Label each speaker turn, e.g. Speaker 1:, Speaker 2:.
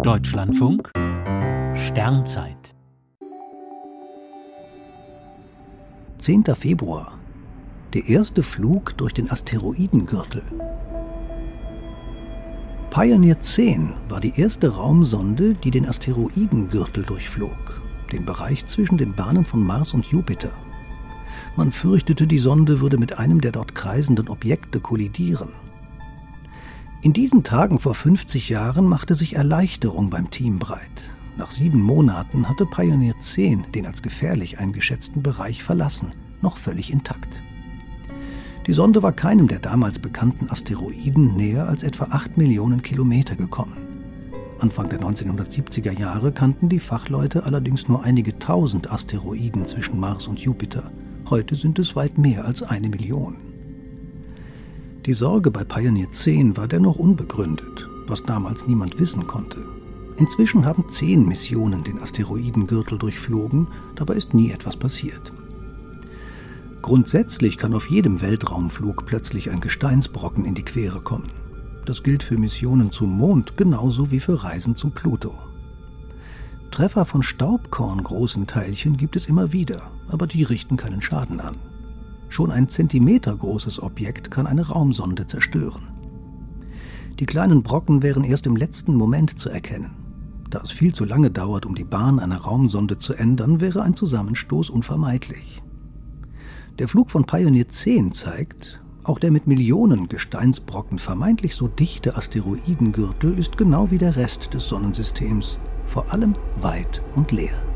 Speaker 1: Deutschlandfunk Sternzeit
Speaker 2: 10. Februar. Der erste Flug durch den Asteroidengürtel. Pioneer 10 war die erste Raumsonde, die den Asteroidengürtel durchflog, den Bereich zwischen den Bahnen von Mars und Jupiter. Man fürchtete, die Sonde würde mit einem der dort kreisenden Objekte kollidieren. In diesen Tagen vor 50 Jahren machte sich Erleichterung beim Team breit. Nach sieben Monaten hatte Pioneer 10 den als gefährlich eingeschätzten Bereich verlassen, noch völlig intakt. Die Sonde war keinem der damals bekannten Asteroiden näher als etwa 8 Millionen Kilometer gekommen. Anfang der 1970er Jahre kannten die Fachleute allerdings nur einige tausend Asteroiden zwischen Mars und Jupiter. Heute sind es weit mehr als eine Million. Die Sorge bei Pioneer 10 war dennoch unbegründet, was damals niemand wissen konnte. Inzwischen haben zehn Missionen den Asteroidengürtel durchflogen, dabei ist nie etwas passiert. Grundsätzlich kann auf jedem Weltraumflug plötzlich ein Gesteinsbrocken in die Quere kommen. Das gilt für Missionen zum Mond genauso wie für Reisen zum Pluto. Treffer von Staubkorngroßen Teilchen gibt es immer wieder, aber die richten keinen Schaden an. Schon ein Zentimeter großes Objekt kann eine Raumsonde zerstören. Die kleinen Brocken wären erst im letzten Moment zu erkennen. Da es viel zu lange dauert, um die Bahn einer Raumsonde zu ändern, wäre ein Zusammenstoß unvermeidlich. Der Flug von Pioneer 10 zeigt, auch der mit Millionen Gesteinsbrocken vermeintlich so dichte Asteroidengürtel ist genau wie der Rest des Sonnensystems, vor allem weit und leer.